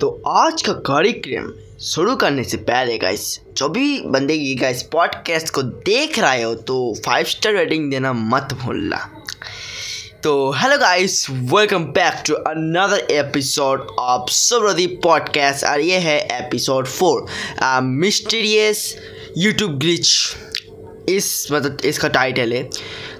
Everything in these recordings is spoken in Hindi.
तो आज का कार्यक्रम शुरू करने से पहले गाइस जो भी बंदे ये गाइस पॉडकास्ट को देख रहे हो तो फाइव स्टार रेटिंग देना मत भूलना। तो hello guys welcome back to another episode of सुब्रदी podcast और ये है episode four mysterious YouTube glitch इस मतलब इसका टाइटल है।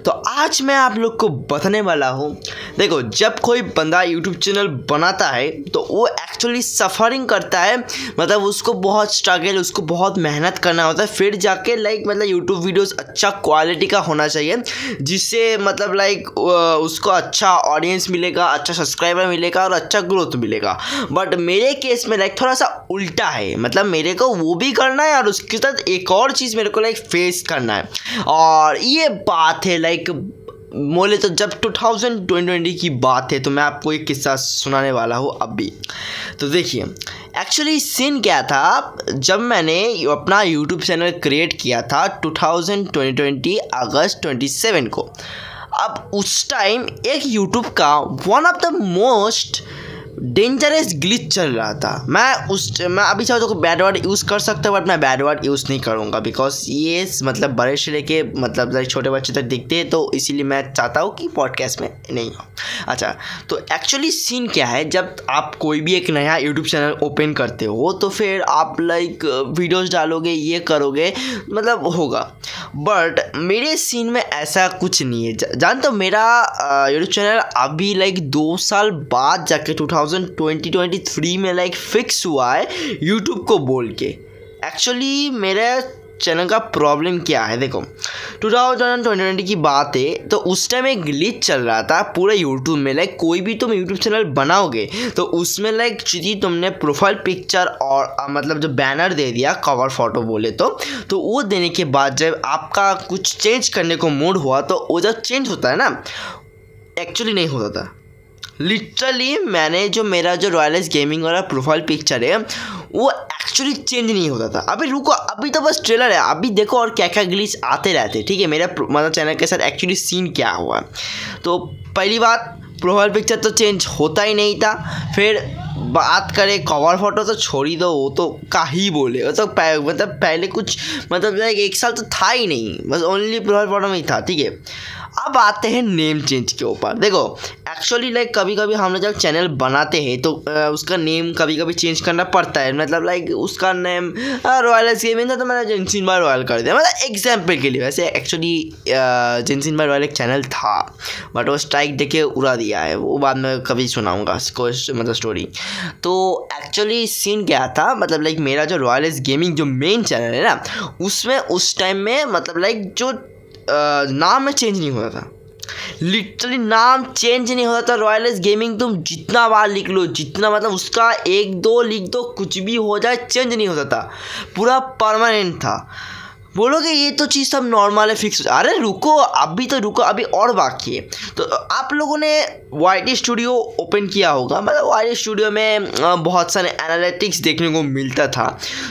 तो आज मैं आप लोग को बताने वाला हूँ, देखो, जब कोई बंदा यूट्यूब चैनल बनाता है तो वो एक्चुअली सफ़रिंग करता है मतलब उसको बहुत स्ट्रगल उसको बहुत मेहनत करना होता है, फिर जाके लाइक मतलब यूट्यूब वीडियोस अच्छा क्वालिटी का होना चाहिए, जिससे मतलब लाइक उसको अच्छा ऑडियंस मिलेगा अच्छा सब्सक्राइबर मिलेगा और अच्छा ग्रोथ मिलेगा। बट मेरे केस में लाइक थोड़ा सा उल्टा है मतलब मेरे को वो भी करना है और उसके साथ एक और चीज़ मेरे को लाइक फेस करना है। और ये बात है लाइक बोले तो जब 2020 की बात है तो मैं आपको एक किस्सा सुनाने वाला हूँ अब भी। तो देखिए एक्चुअली सीन क्या था? जब मैंने अपना यूट्यूब चैनल क्रिएट किया था 2020 अगस्त 27 को। अब उस टाइम एक यूट्यूब का one of the most dangerous glitch चल रहा था। मैं उस, मैं अभी चाहता तो बैड वर्ड यूज़ कर सकता हूँ बट मैं बैड वर्ड यूज़ नहीं करूँगा बिकॉज़ ये मतलब बड़े से लेके मतलब छोटे बच्चे तक दिखते हैं तो इसीलिए मैं चाहता हूँ कि पॉडकास्ट में नहीं हो। अच्छा तो एक्चुअली सीन क्या है? जब आप कोई भी एक नया यूट्यूब चैनल ओपन करते हो तो फिर आप लाइक वीडियोज़ डालोगे, ये करोगे मतलब होगा। बट मेरे सीन में ऐसा कुछ नहीं है। जानते हो मेरा यूट्यूब चैनल अभी लाइक दो साल बाद जाके टू ट्वेंटी ट्वेंटी थ्री में लाइक फिक्स हुआ है यूट्यूब को बोल के। एक्चुअली मेरे चैनल का प्रॉब्लम क्या है? देखो टू थाउज़ेंड ट्वेंटी की बात है तो उस टाइम एक ग्लिच चल रहा था पूरे यूट्यूब में लाइक कोई भी तुम यूट्यूब चैनल बनाओगे तो उसमें लाइक यदि तुमने प्रोफ़ाइल पिक्चर और मतलब जो बैनर दे दिया कवर फ़ोटो बोले तो तो वो देने के बाद जब आपका कुछ चेंज करने को मूड हुआ तो वो जब चेंज होता है ना एक्चुअली नहीं होता था। लिटरली मैंने जो मेरा जो रॉयल्स गेमिंग वाला प्रोफ़ाइल पिक्चर है, वो एक्चुअली चेंज नहीं होता था। अभी रुको, अभी तो बस ट्रेलर है। अभी देखो और क्या क्या ग्लिच आते रहते ठीक है? मेरा मतलब चैनल के साथ एक्चुअली सीन क्या हुआ। तो पहली बात प्रोफ़ाइल पिक्चर तो चेंज होता ही नहीं था। फिर बात करें कवर फ़ोटो तो छोड़ ही दो, वो तो का ही बोले। वो तो मतलब पहले कुछ मतलब एक साल तो था ही नहीं। बस ओनली प्रोफ़ाइल फ़ोटो में ही था, ठीक है? अब आते हैं नेम चेंज के ऊपर। देखो एक्चुअली लाइक कभी कभी हम लोग जब चैनल बनाते हैं तो उसका नेम कभी कभी चेंज करना पड़ता है। मतलब लाइक उसका नेम रॉयल गेमिंग था तो मैंने जेंसिन बाय रॉयल कर दिया। मतलब एग्ज़ाम्पल के लिए। वैसे एक्चुअली जेंसिन बाय रॉयल एक चैनल था बट वो स्ट्राइक दे के उड़ा दिया है। वो बाद में कभी सुनाऊँगा मतलब स्टोरी तो एक्चुअली सीन क्या था? मतलब लाइक मेरा जो रॉयल गेमिंग जो मेन चैनल है ना, उसमें उस टाइम में मतलब लाइक जो नाम में चेंज नहीं हुआ था। लिटरली नाम चेंज नहीं होता था रॉयलेस गेमिंग तुम जितना बार लिख लो, जितना मतलब उसका एक दो लिख दो, कुछ भी हो जाए, चेंज नहीं होता था। पूरा परमानेंट था। बोलोगे, ये तो चीज़ सब नॉर्मल है फिक्स अरे रुको अभी तो रुको, अभी और बाकी है। तो आप लोगों ने वाईटी स्टूडियो ओपन किया होगा। मतलब वाई स्टूडियो में बहुत सारे एनालिटिक्स देखने को मिलता था।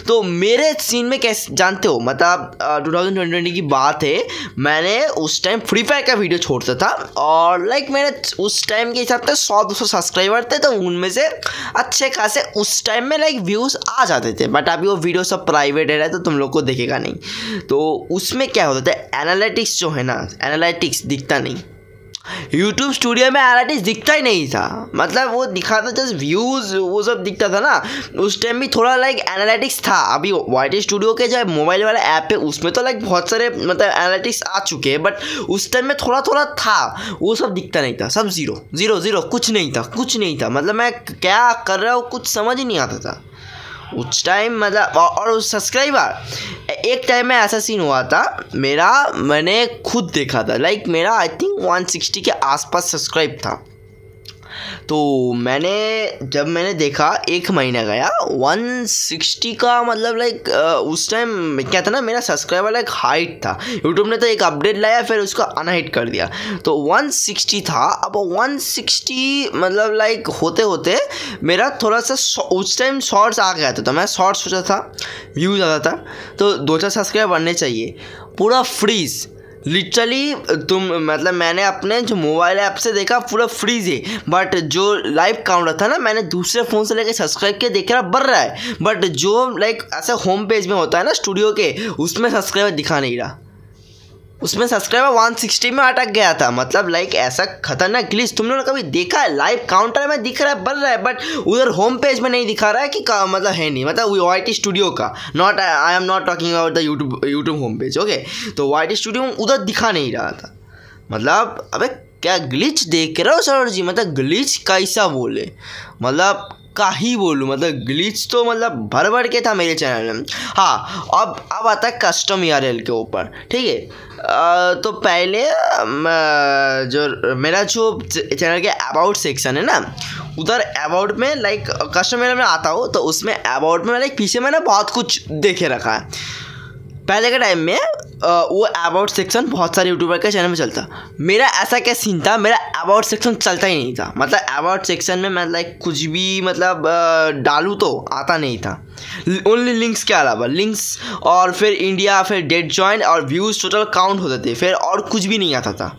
तो मेरे सीन में कैसे, जानते हो मतलब टू थाउज़ेंड की बात है। मैंने उस टाइम फ्री फायर का वीडियो छोड़ता था और लाइक मेरे उस टाइम के हिसाब से सौ दो सौ सब्सक्राइबर थे तो उनमें से अच्छे खासे उस टाइम में लाइक व्यूज़ आ जाते थे। बट अभी वो वीडियो सब प्राइवेट है तो तुम लोग को देखेगा नहीं। तो उसमें क्या होता था? एनालिटिक्स जो है ना एनालिटिक्स दिखता नहीं। यूट्यूब स्टूडियो में एनालिटिक्स दिखता ही नहीं था। मतलब वो दिखाता जस्ट व्यूज़ वो सब दिखता था ना। उस टाइम भी थोड़ा लाइक एनालिटिक्स था। अभी वाइट स्टूडियो के जो मोबाइल वाला ऐप है, उसमें तो लाइक बहुत सारे मतलब एनालिटिक्स आ चुके हैं बट उस टाइम में थोड़ा थोड़ा था। वो सब दिखता नहीं था। सब ज़ीरो ज़ीरो ज़ीरो कुछ नहीं था, कुछ नहीं था। मतलब मैं क्या कर रहा हूँ, कुछ समझ ही नहीं आता था। उस टाइम मतलब और सब्सक्राइबर एक टाइम में ऐसा सीन हुआ था, मेरा, मैंने खुद देखा था। लाइक मेरा आई थिंक 160 के आसपास सब्सक्राइब था। तो मैंने, जब मैंने देखा, एक महीना गया 160 का मतलब लाइक उस टाइम क्या था ना, मेरा सब्सक्राइबर लाइक हाइट था। यूट्यूब ने तो एक अपडेट लाया, फिर उसको अनहाइट कर दिया। तो 160 था। अब 160 मतलब लाइक होते होते मेरा थोड़ा सा उस टाइम शॉर्ट्स आ गया था तो मैं शॉर्ट्स सोचा था व्यूज़ आता था तो दो चार सब्सक्राइबर बनने चाहिए। पूरा फ्रीज़ लिटरली तुम मतलब मैंने अपने जो मोबाइल ऐप से देखा, पूरा फ्रीज है। बट जो लाइव काउंटर था ना, मैंने दूसरे फ़ोन से लेकर सब्सक्राइब किया, देख रहा बढ़ रहा है। बट जो लाइक ऐसे होम पेज में होता है ना स्टूडियो के, उसमें सब्सक्राइबर दिखा नहीं रहा। उसमें सब्सक्राइबर वन सिक्सटी में अटक गया था। मतलब लाइक ऐसा खतरनाक ग्लिच तुम लोगों ने कभी देखा है? लाइव काउंटर में दिख रहा है बढ़ रहा है बट उधर होम पेज में नहीं दिखा रहा है कि मतलब है नहीं। मतलब वाई टी स्टूडियो का। Not I am not talking about the YouTube YouTube home page okay तो वाई टी स्टूडियो उधर दिखा नहीं रहा था। मतलब अबे, क्या ग्लिच देख रहे हो सर जी? मतलब ग्लिच कैसा बोले? मतलब का ही बोलूँ मतलब ग्लिच तो मतलब भर भर के था मेरे चैनल में। हाँ अब अब आता है कस्टम ई के ऊपर, ठीक है? तो पहले जो मेरा जो चैनल के अबाउट सेक्शन है ना, उधर अबाउट में लाइक कस्टम में आता हूँ तो उसमें अबाउट में लाइक पीछे मैंने बहुत कुछ देखे रखा है। पहले के टाइम में वो अबाउट सेक्शन बहुत सारे यूट्यूबर के चैनल में चलता। मेरा ऐसा क्या सीन था? मेरा अबाउट सेक्शन चलता ही नहीं था। मतलब अबाउट सेक्शन में मैं लाइक कुछ भी मतलब डालूँ तो आता नहीं था। ओनली लिंक्स के अलावा लिंक्स और फिर इंडिया फिर डेट जॉइन और व्यूज़ टोटल काउंट होते थे। फिर और कुछ भी नहीं आता था।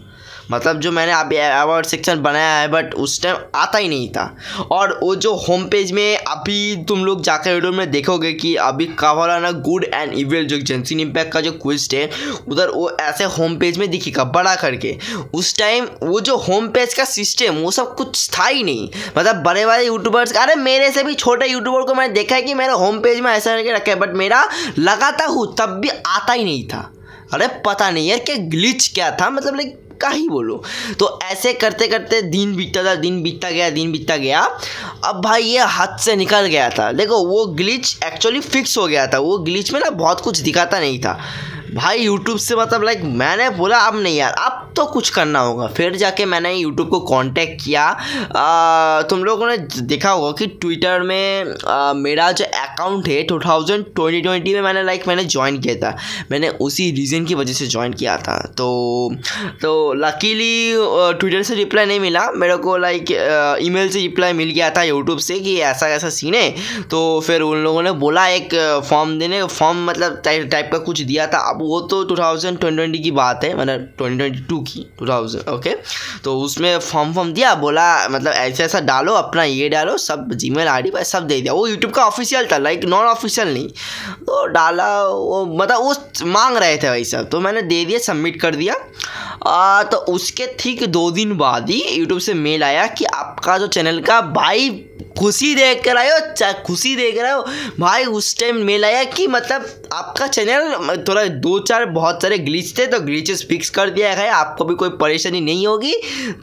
मतलब जो मैंने अभी अवार्ड सेक्शन बनाया है बट उस टाइम आता ही नहीं था। और वो जो होम पेज में अभी तुम लोग जाकर वीडियो में देखोगे कि अभी कावाला ना गुड एंड इविल जो जेंसिन इम्पैक्ट का जो क्विस्ट है, उधर वो ऐसे होम पेज में दिखेगा, बड़ा करके। उस टाइम वो जो होम पेज का सिस्टम वो सब कुछ था ही नहीं। मतलब बड़े बड़े यूट्यूबर्स अरे मेरे से भी छोटे यूट्यूबर को मैंने देखा है कि मेरा होम पेज में ऐसा करके रखा है बट मेरा लगाता हूँ, तब भी आता ही नहीं था। अरे पता नहीं यार क्या ग्लिच क्या था मतलब लाइक का ही बोलो। तो ऐसे करते करते दिन बीतता था, दिन बीतता गया, दिन बीतता गया। अब भाई ये हाथ से निकल गया था। देखो, वो ग्लिच एक्चुअली फिक्स हो गया था। वो ग्लिच में ना बहुत कुछ दिखाता नहीं था। भाई यूट्यूब से मतलब लाइक मैंने बोला अब नहीं यार अब तो कुछ करना होगा। फिर जाके मैंने यूट्यूब को कांटेक्ट किया। आ, तुम लोगों ने देखा होगा कि ट्विटर में आ, मेरा जो अकाउंट है टू थाउज़ेंड ट्वेंटी ट्वेंटी में मैंने लाइक मैंने ज्वाइन किया था। मैंने उसी रीज़न की वजह से ज्वाइन किया था। तो तो लकीली ट्विटर से रिप्लाई नहीं मिला। मेरे को लाइक ईमेल से रिप्लाई मिल गया था यूट्यूब से कि ऐसा ऐसा सीन है। तो फिर उन लोगों ने बोला एक फॉर्म देने फॉर्म मतलब टाइप का कुछ दिया था। वो तो टू थाउज़ेंड ट्वेंटी की बात है मतलब ट्वेंटी ट्वेंटी टू की टू थाउज़ेंड ओके तो उसमें फॉर्म फॉर्म दिया बोला मतलब ऐसा ऐसा डालो अपना ये डालो सब जी मेल आई पर सब दे दिया। वो यूट्यूब का ऑफिशियल था लाइक नॉन ऑफिशियल नहीं। तो डाला वो मतलब वो मांग रहे थे वही सब तो मैंने दे दिया सबमिट कर दिया। आ, तो उसके ठीक दो दिन बाद ही यूट्यूब से मेल आया कि आपका जो चैनल का भाई खुशी देख कर आए हो खुशी देख रहे हो। भाई उस टाइम मेल आया कि मतलब आपका चैनल थोड़ा दो चार बहुत सारे ग्लिच थे तो ग्लिचेस फिक्स कर दिया है आपको भी कोई परेशानी नहीं होगी।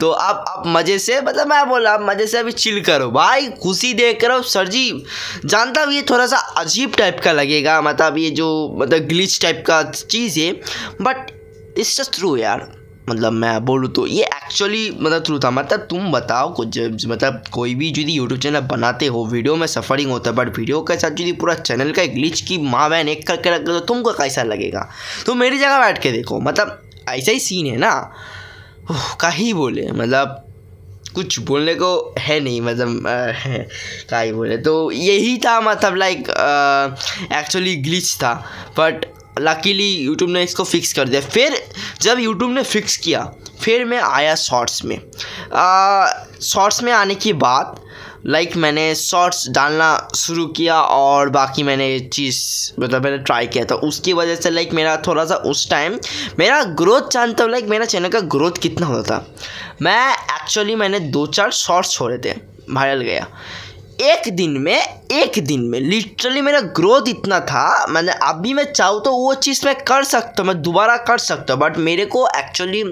तो आप आप मज़े से मतलब मैं बोला आप मज़े से अभी चिल करो। भाई, खुशी देख करो सर जी, जानता हूँ ये थोड़ा सा अजीब टाइप का लगेगा मतलब ये जो मतलब ग्लिच टाइप का चीज़ है बट इट्स जस्ट ट्रू यार। मतलब मैं बोलूँ तो ये एक्चुअली मतलब ट्रू था। मतलब तुम बताओ कुछ मतलब कोई भी यदि यूट्यूब चैनल बनाते हो वीडियो में सफरिंग होता है बट वीडियो के साथ यदि पूरा चैनल का एक ग्लिच की माँ बहन एक करके रख तो तुमको कैसा लगेगा? तो मेरी जगह बैठ के देखो मतलब ऐसा ही सीन है ना। का ही बोले? मतलब कुछ बोलने को है नहीं मतलब का ही बोले? तो यही था मतलब लाइक एक्चुअली ग्लिच था। बट लकीली यूट्यूब ने इसको फिक्स कर दिया। फिर जब यूट्यूब ने फिक्स किया फिर मैं आया शॉर्ट्स में। शॉर्ट्स में आने के बाद लाइक like, मैंने शॉर्ट्स डालना शुरू किया और बाकी मैंने चीज़ मतलब मैंने ट्राई किया था। उसकी वजह से लाइक मेरा थोड़ा सा उस टाइम मेरा ग्रोथ जानता हूँ लाइक मेरा चैनल का ग्रोथ कितना होता था? मैं एक्चुअली मैंने दो चार शॉर्ट्स छोड़े थे वायरल गया। एक दिन में, एक दिन में लिटरली मेरा ग्रोथ इतना था, मैंने अभी मैं चाहूँ तो वो चीज़ मैं कर सकता हूँ, मैं दोबारा कर सकता हूँ बट मेरे को एक्चुअली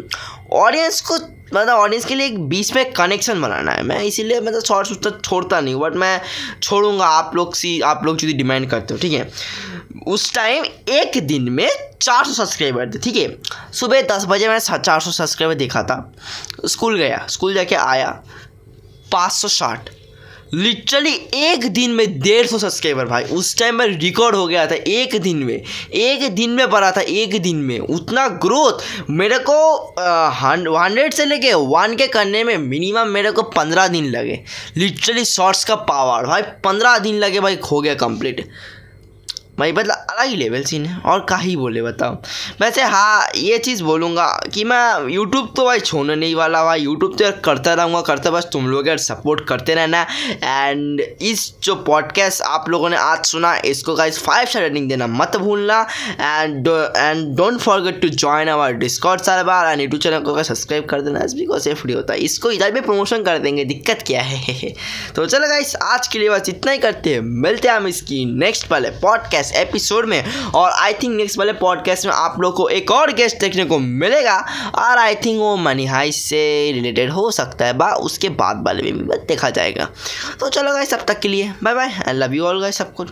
ऑडियंस को मतलब ऑडियंस के लिए एक बीच में कनेक्शन बनाना है। मैं इसीलिए मतलब शॉर्ट्स उतना छोड़ता नहीं बट मैं छोड़ूँगा, आप लोग सी, आप लोग यदि डिमांड करते हो, ठीक है? उस टाइम एक दिन में चार सौ सब्सक्राइबर थे, ठीक है? सुबह दस बजे मैंने चार सौ सब्सक्राइबर देखा था। स्कूल गया, स्कूल जाके आया, पाँच सौ साठ। लिटरली एक दिन में डेढ़ सौ सब्सक्राइबर भाई। उस टाइम में रिकॉर्ड हो गया था एक दिन में। एक दिन में बढ़ा था एक दिन में। उतना ग्रोथ मेरे को हंड्रेड से लेके वन के करने में मिनिमम मेरे को पंद्रह दिन लगे। लिटरली शॉर्ट्स का पावर भाई, पंद्रह दिन लगे भाई हो गया कंप्लीट भाई मतलब अलग ही लेवल सीन है, और का ही बोले बताओ। वैसे हाँ ये चीज़ बोलूँगा कि मैं यूट्यूब तो भाई छोड़ने नहीं वाला, भाई यूट्यूब तो यार करता रहूँगा, करता बस तुम लोग यार सपोर्ट करते रहना। एंड इस जो पॉडकास्ट आप लोगों ने आज सुना, इसको गाइस फाइव स्टार रेटिंग देना मत भूलना। And and don't forget to join our Discord server and YouTube channel को सब्सक्राइब कर देना बिकॉज़ ये फ्री होता है। इसको इधर भी प्रमोशन कर देंगे, दिक्कत क्या है? तो चलो गाइस आज के लिए बस इतना ही करते हैं। मिलते हैं हम इसकी नेक्स्ट वाले पॉडकास्ट एपिसोड में। और आई थिंक नेक्स्ट वाले पॉडकास्ट में आप लोग को एक और गेस्ट देखने को मिलेगा। और आई थिंक वो मनी हाई से रिलेटेड हो सकता है, बा, उसके बाद वाले में भी देखा जाएगा। तो चलो गाइस अब तक के लिए bye bye I love you all guys सबको।